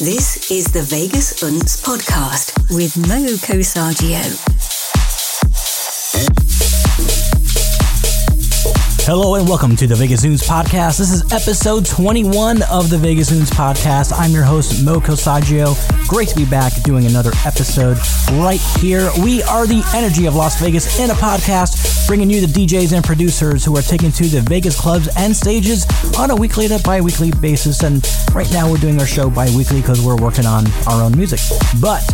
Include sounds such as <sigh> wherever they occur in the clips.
This is the Vegas Untz podcast with Mo Cosagio. Hello and welcome to the Vegas Untz podcast. This is episode 21 of the Vegas Untz podcast. I'm your host, Mo Cosagio. Great to be back doing another episode right here. We are the energy of Las Vegas in a podcast, bringing you the DJs and producers who are taking to the Vegas clubs and stages on a weekly to bi weekly basis. And right now we're doing our show bi weekly because we're working on our own music. But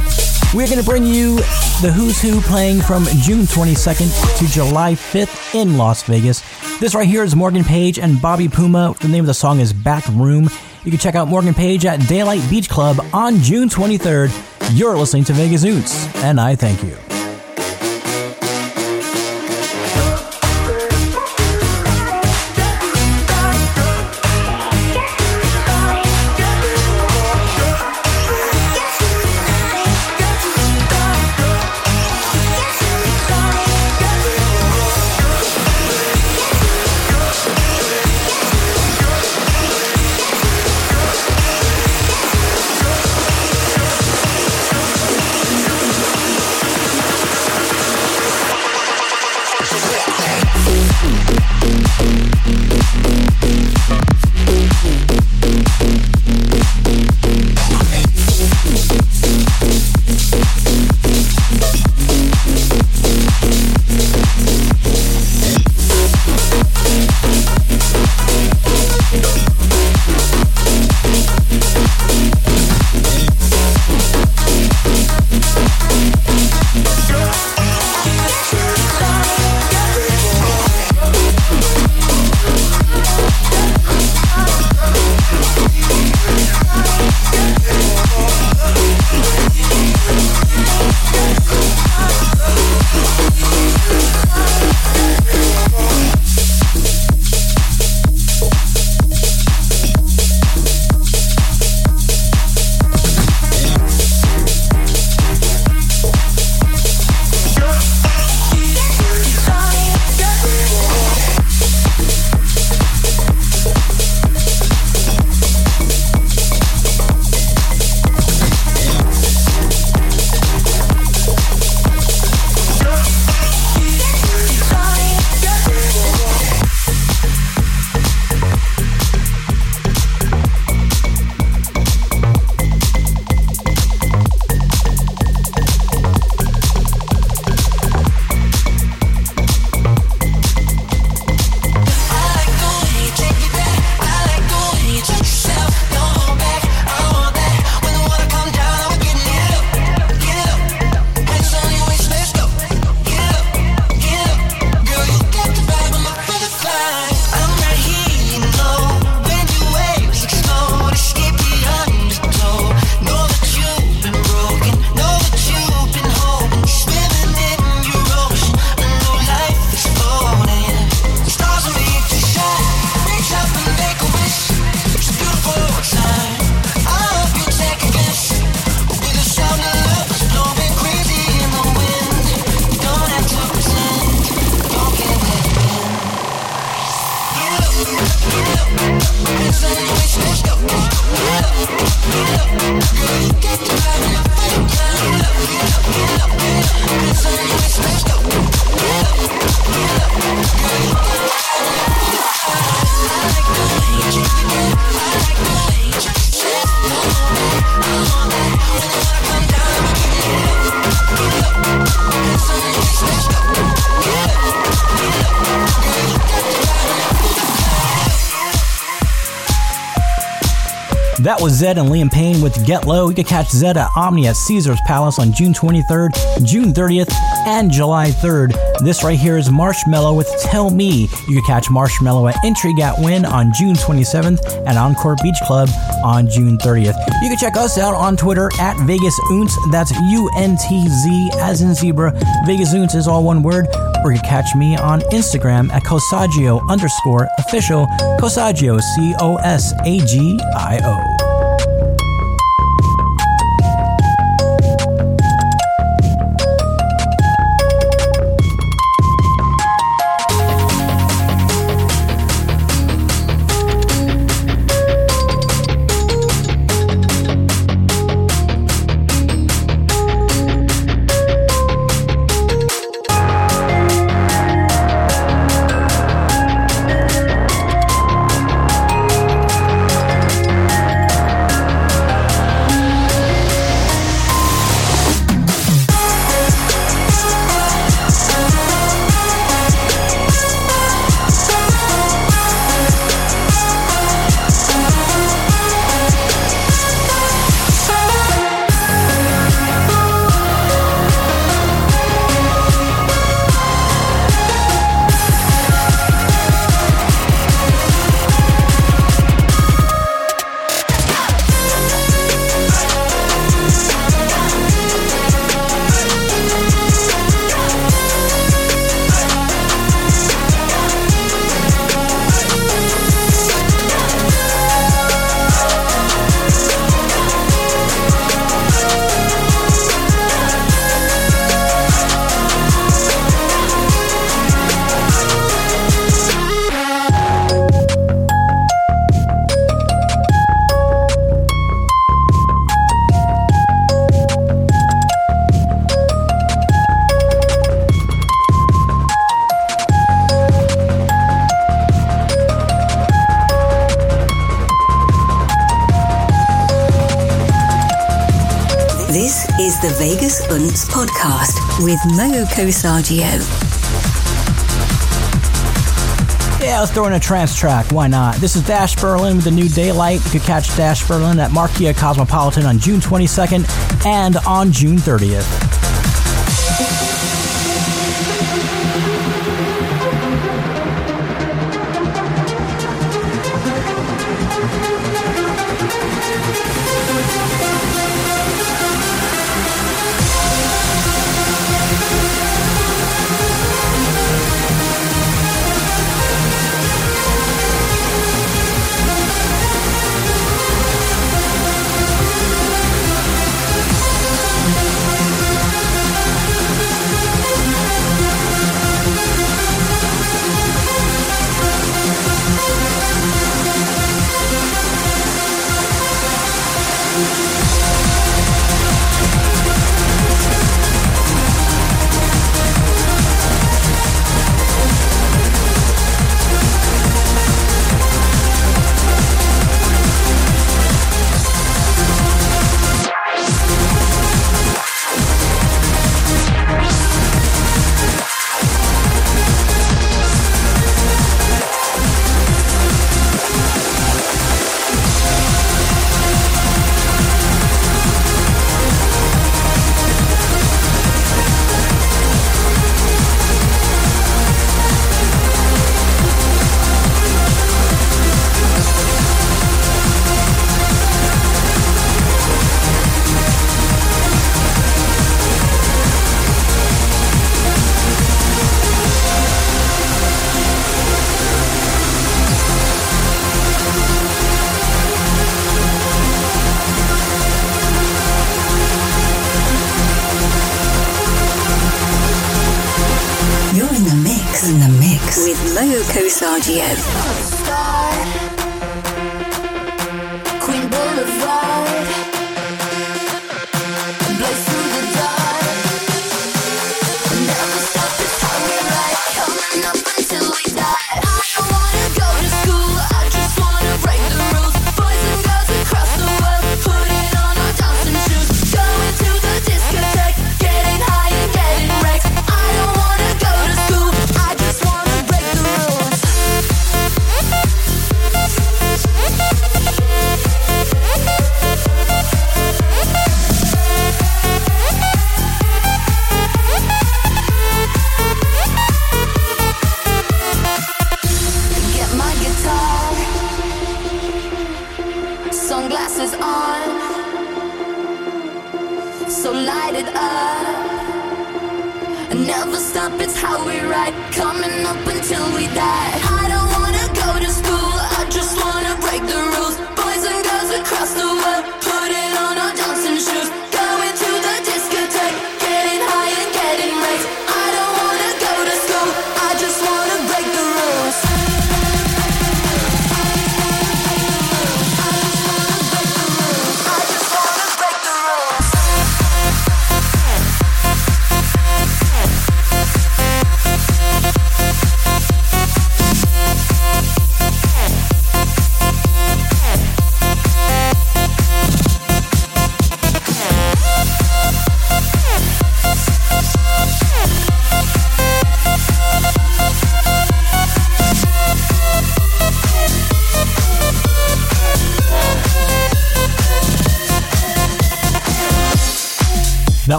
we're going to bring you the Who's Who playing from June 22nd to July 5th in Las Vegas. This right here is Morgan Page and Bobby Puma. The name of the song is Back Room. You can check out Morgan Page at Daylight Beach Club on June 23rd. You're listening to Vegas Untz, and I thank you. That was Zedd and Liam Payne with Get Low. You can catch Zedd at Omnia at Caesars Palace on June 23rd, June 30th, and July 3rd. This right here is Marshmello with Tell Me. You can catch Marshmello at Intrigue at Wynn on June 27th and Encore Beach Club on June 30th. You can check us out on Twitter at Vegas Untz. That's U N T Z as in zebra. Vegas Untz is all one word. Or you can catch me on Instagram at Cosagio underscore official. Cosagio, C O S A G I O. with Mo Cosagio. Yeah, let's throw in a trance track. Why not? This is Dash Berlin with the new Daylight. You can catch Dash Berlin at Marquee Cosmopolitan on June 22nd and on June 30th.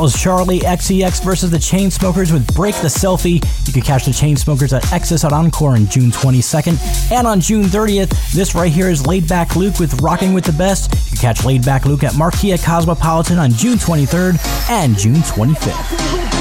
That was Charli XCX versus the Chainsmokers with Break the Selfie. You can catch the Chainsmokers at XS at Encore on June 22nd. And on June 30th, this right here is Laid Back Luke with Rocking with the Best. You can catch Laid Back Luke at Marquee Cosmopolitan on June 23rd and June 25th. <laughs>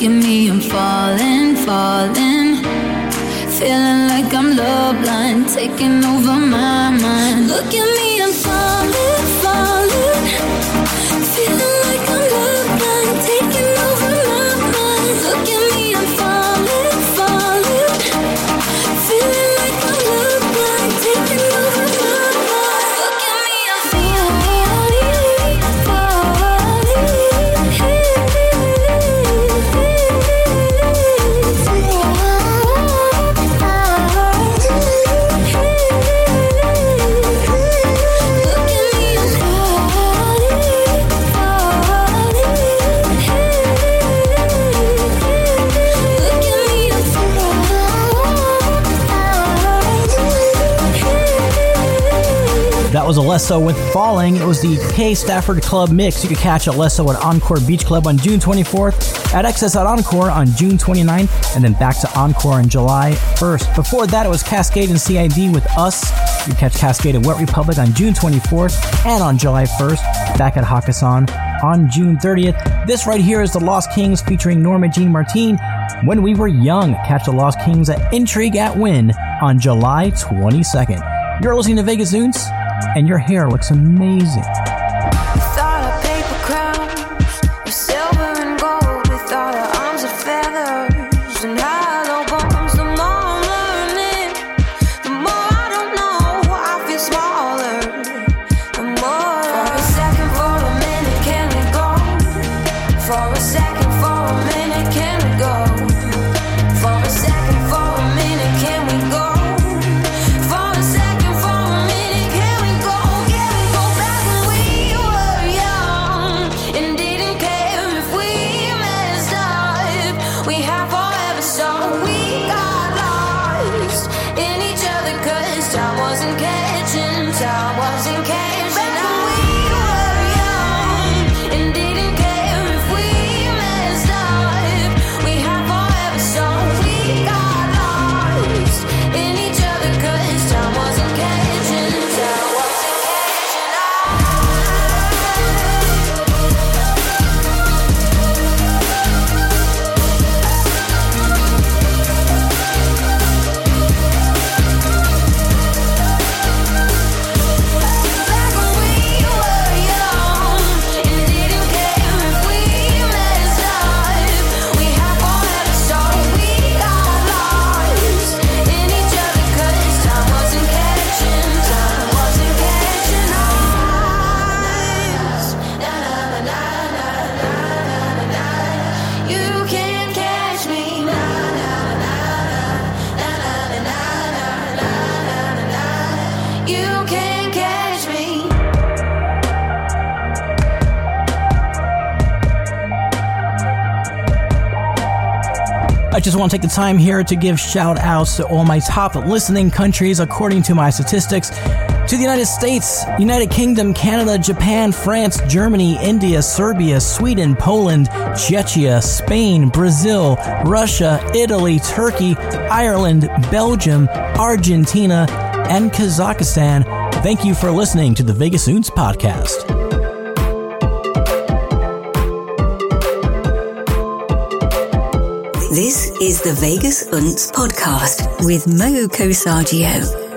Give me a was Alesso with Falling. It was the K Stafford Club mix. You could catch Alesso at Encore Beach Club on June 24th, at XS at Encore on June 29th, and then back to Encore on July 1st. Before that, it was Kaskade and CID with Us. You catch Kaskade and Wet Republic on June 24th and on July 1st, back at Hakkasan on June 30th. This right here is the Lost Kings featuring Norma Jean Martin. When We Were Young, catch the Lost Kings at Intrigue at Wynn on July 22nd. You're listening to Vegas Untz, and your hair looks amazing. I just want to take the time here to give shout outs to all my top listening countries according to my statistics. To the United States, United Kingdom, Canada, Japan, France, Germany, India, Serbia, Sweden, Poland, Czechia, Spain, Brazil, Russia, Italy, Turkey, Ireland, Belgium, Argentina, and Kazakhstan. Thank you for listening to the Vegas Untz podcast. This is the Vegas Untz podcast with Mo Cosagio.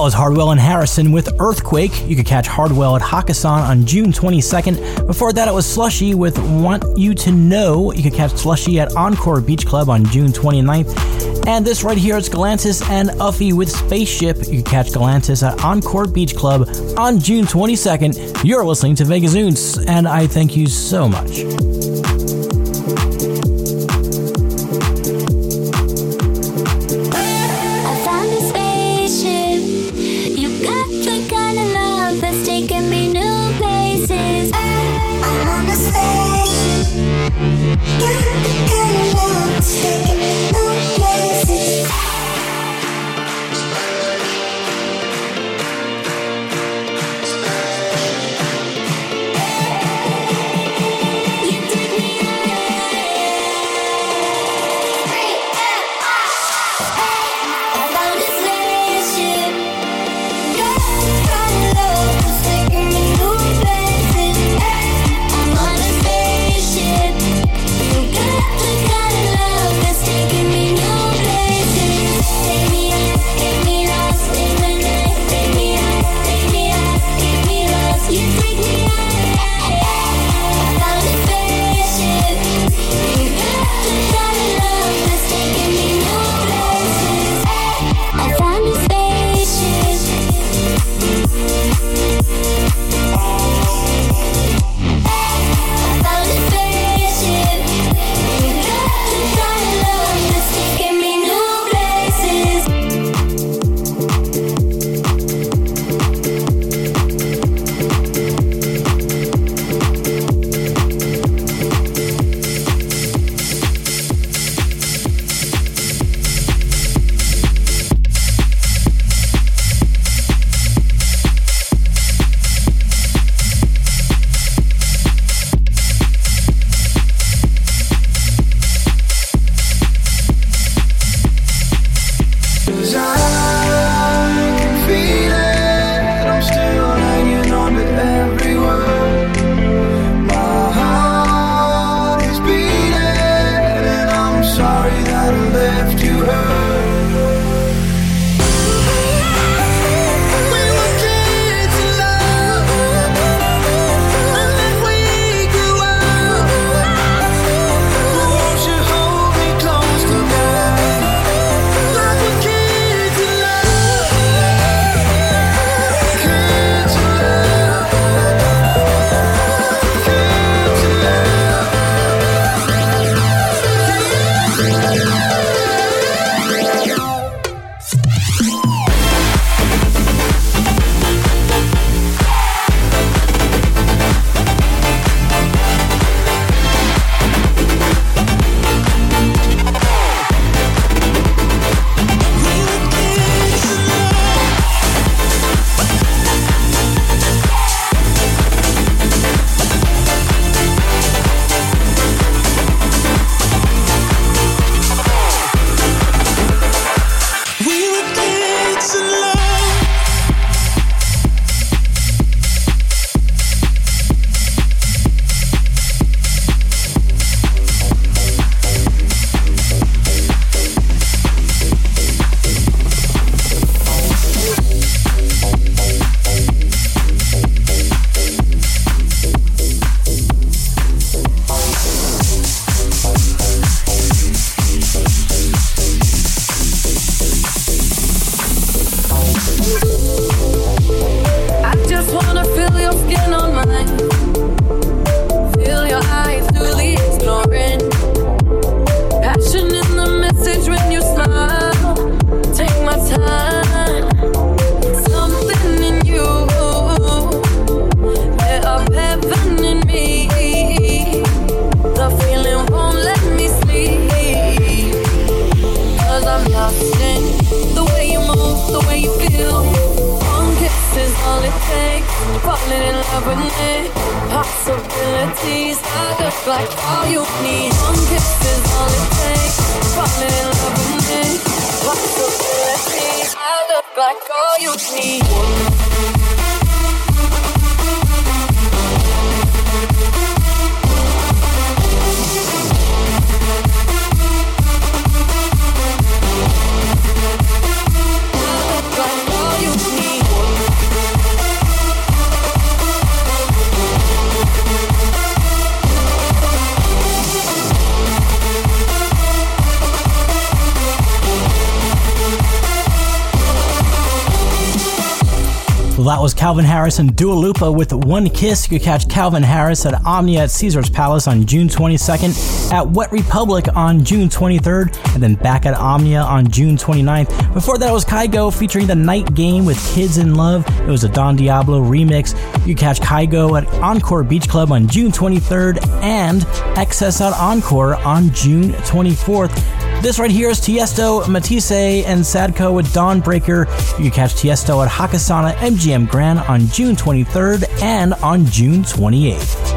That was Hardwell and Harrison with Earthquake. You could catch Hardwell at Hakkasan on June 22nd. Before that, it was Slushii with Want You to Know. You could catch Slushii at Encore Beach Club on June 29th. And this right here is Galantis and Uffie with Spaceship. You can catch Galantis at Encore Beach Club on June 22nd. You're listening to Vegas Untz, and I thank you so much. desire that was Calvin Harris and Dua Lipa with One Kiss. You can catch Calvin Harris at Omnia at Caesar's Palace on June 22nd, at Wet Republic on June 23rd, and then back at Omnia on June 29th. Before that it was Kygo featuring The Night Game with Kids in Love. It was a Don Diablo remix. You catch Kygo at Encore Beach Club on June 23rd and XS at Encore on June 24th. This right here is Tiesto, Matisse, and Sadko with Dawnbreaker. You can catch Tiesto at Hakasana MGM Grand on June 23rd and on June 28th.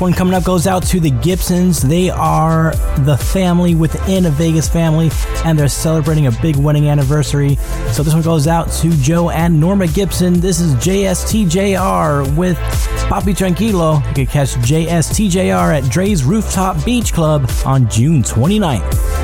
One coming up goes out to the Gibsons. They are the family within a Vegas family, and they're celebrating a big wedding anniversary. So this one goes out to Joe and Norma Gibson. This is JSTJR with Papi Tranquilo. You can catch JSTJR at Drai's Rooftop Beach Club on June 29th.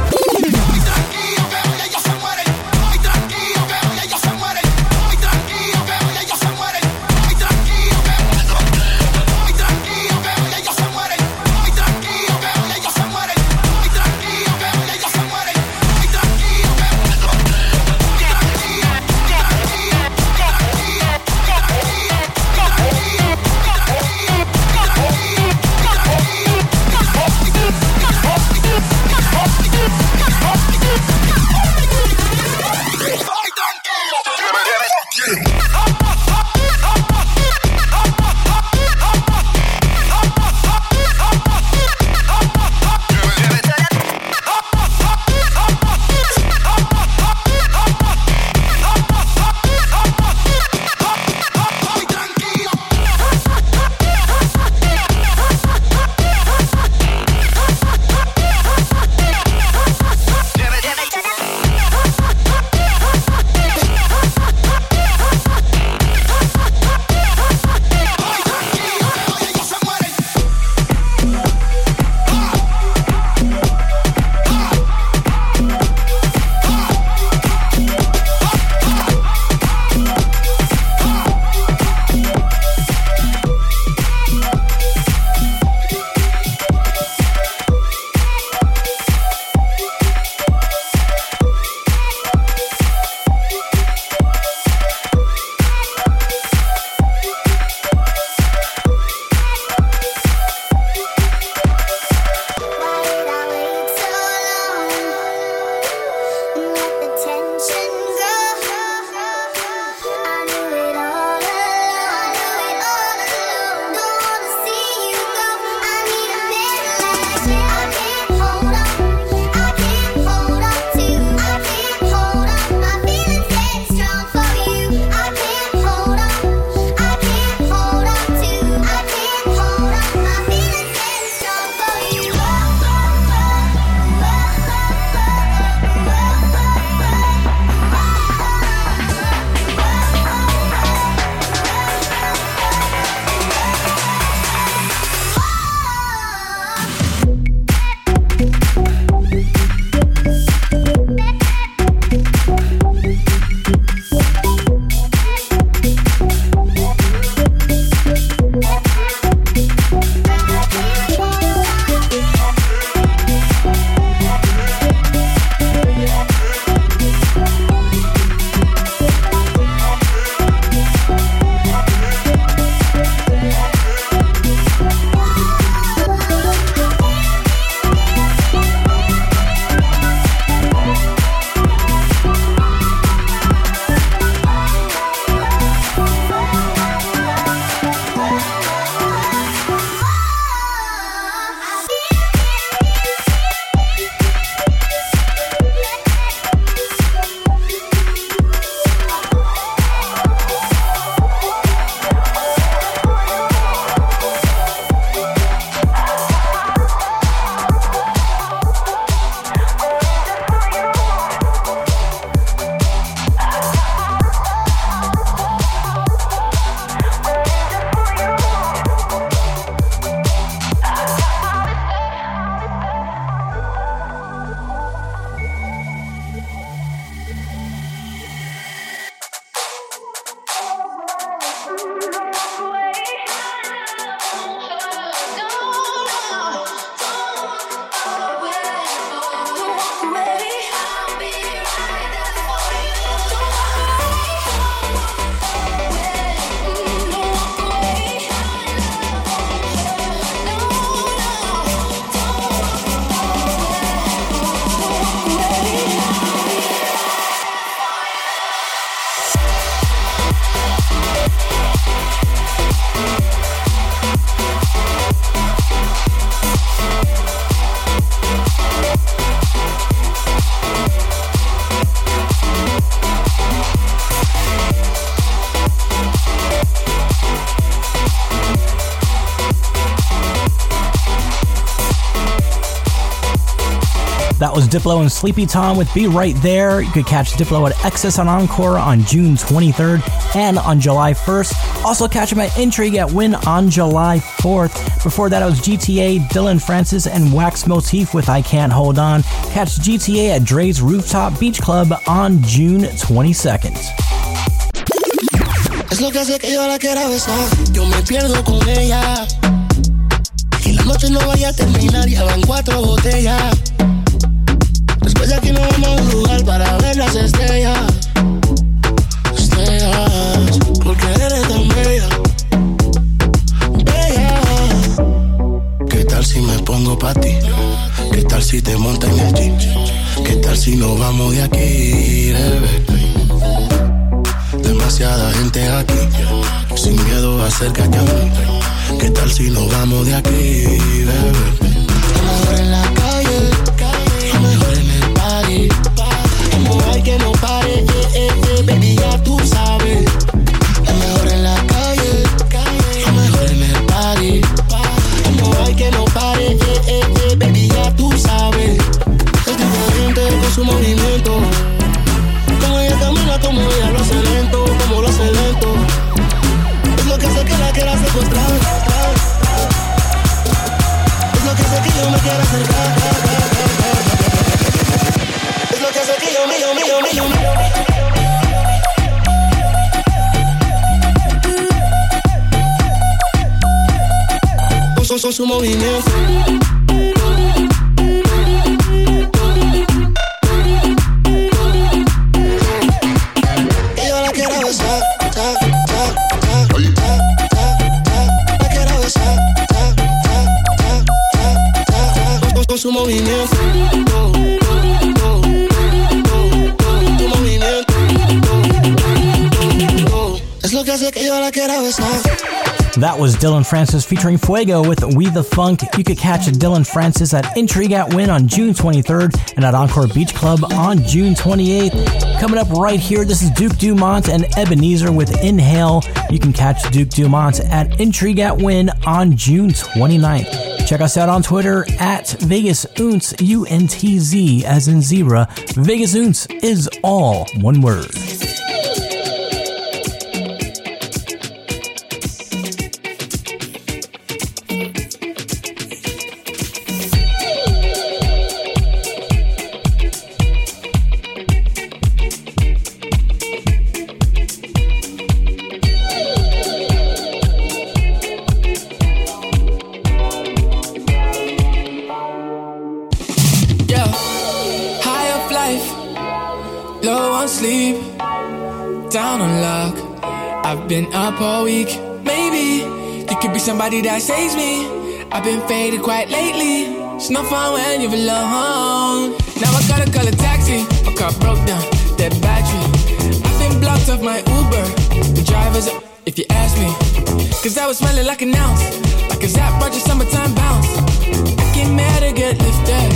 Diplo and Sleepy Tom with Be Right There. You could catch Diplo at XS on Encore on June 23rd and on July 1st. Also catch him at Intrigue at Wynn on July 4th. Before that, it was GTA, Dillon Francis, and Wax Motif with I Can't Hold On. Catch GTA at Drai's Rooftop Beach Club on June 22nd. Es lo que hace que yo la quiera besar. Yo me pierdo con ella. Y la noche no vaya a terminar, ya van cuatro botellas. Después de aquí nos vamos a un lugar para ver las estrellas. Estrellas, porque eres tan bella. Bella. ¿Qué tal si me pongo pa' ti? ¿Qué tal si te monta en el jeep? ¿Qué tal si nos vamos de aquí, bebé? Demasiada gente aquí, sin miedo acércate a mí. ¿Qué tal si nos vamos de aquí, bebé? Mejor en la calle, que no pare, Son, son su movimiento. That was Dillon Francis featuring Fuego with We the Funk. You could catch Dillon Francis at Intrigue at Wynn on June 23rd and at Encore Beach Club on June 28th. Coming up right here, this is Duke Dumont and Ebenezer with Inhale. You can catch Duke Dumont at Intrigue at Wynn on June 29th. Check us out on Twitter at Vegas Untz, U N T Z as in zebra. Vegas Untz is all one word. Low on sleep, down on luck. I've been up all week. Maybe you could be somebody that saves me. I've been faded quite lately. It's not fun when you're alone. Now I gotta call a taxi. My car broke down, dead battery. I've been blocked off my Uber. The driver's up, if you ask me. Cause I was smelling like an ounce. Like a Zap Roger summertime bounce. I get mad or get lifted.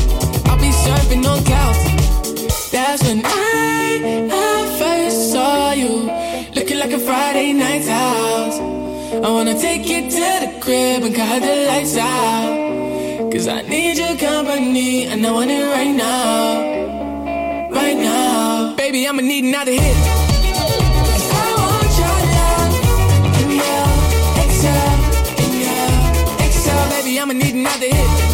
I'll be surfing on clouds. That's when I, I first saw you. Looking like a Friday night house. I wanna take you to the crib and cut the lights out. Cause I need your company and I want it right now. Right now. Baby, I'ma need another hit. I'ma need another hit.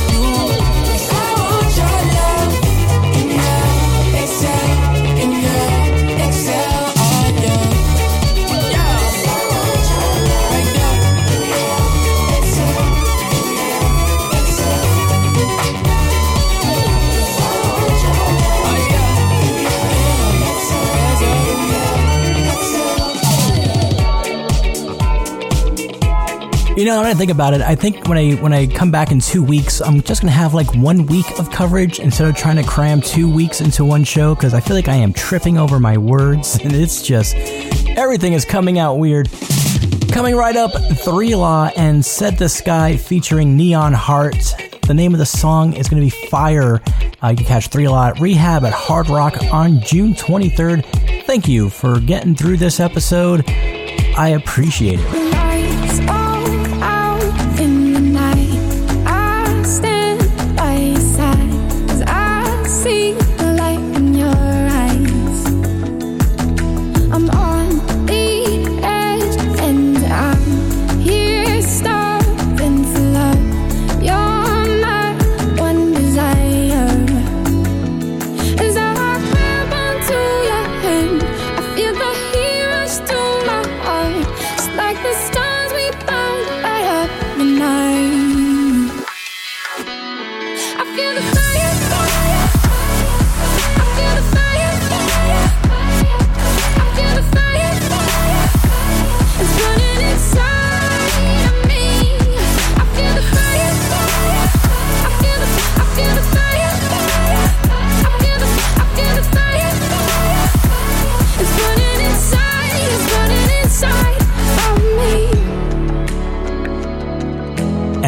You know, when I think about it, I think when I when I come back in two weeks, I'm just gonna have like one week of coverage instead of trying to cram two weeks into one show because I feel like I am tripping over my words <laughs> and it's just everything is coming out weird. Coming right up, 3LAU and Said the Sky featuring Neon Heart. The name of the song is to be Fire. Uh, you can catch 3LAU at Rehab at Hard Rock on June 23rd. Thank you for getting through this episode. I appreciate it.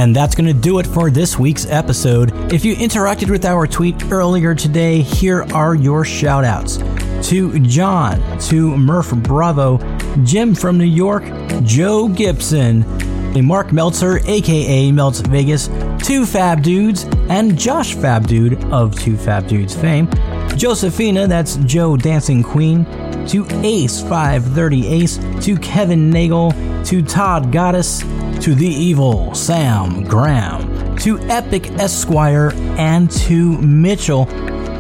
And that's going to do it for this week's episode. If you interacted with our tweet earlier today, here are your shout outs to John, to Murph Bravo, Jim from New York, Joe Gibson, Mark Meltzer, aka Melts Vegas, Two Fab Dudes, and Josh Fab Dude of Two Fab Dudes fame, Josephina, that's Joe Dancing Queen, to Ace530 Ace, to Kevin Nagel, to Todd Goddess, to The Evil Sam Graham, to Epic Esquire, and to Mitchell.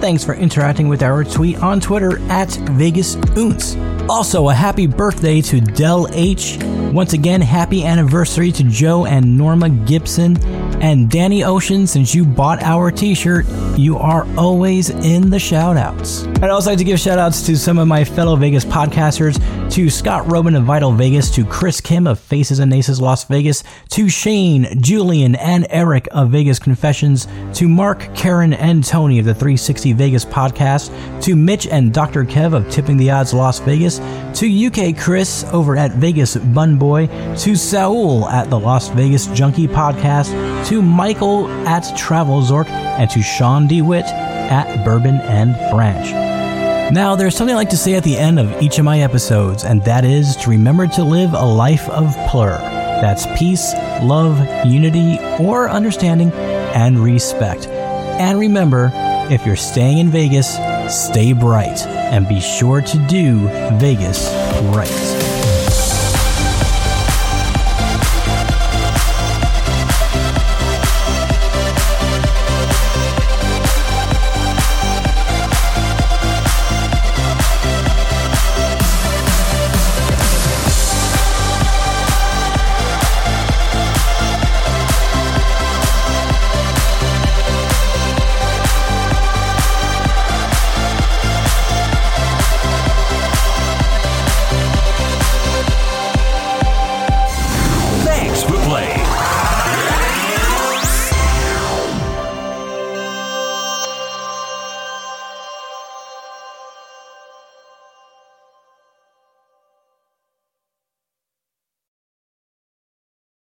Thanks for interacting with our tweet on Twitter at Vegas Untz. Also, a happy birthday to Del H. Once again, happy anniversary to Joe and Norma Gibson. And Danny Ocean, since you bought our t shirt, you are always in the shout outs. I'd also like to give shout outs to some of my fellow Vegas podcasters to Scott Roeben of Vital Vegas, to Chris Kim of Faces and Aces Las Vegas, to Shane, Julian, and Eric of Vegas Confessions, to Mark, Karen, and Tony of the 360 Vegas podcast, to Mitch and Dr. Kev of Tipping the Odds Las Vegas, to UK Chris over at Vegas Bun Boy, to Saul at the Las Vegas Junkie podcast, to Michael at Travel Zork, and to Sean DeWitt at Bourbon and Branch. Now, there's something I like to say at the end of each of my episodes, and that is to remember to live a life of plur. That's peace, love, unity, or understanding, and respect. And remember, if you're staying in Vegas, stay bright and be sure to do Vegas right.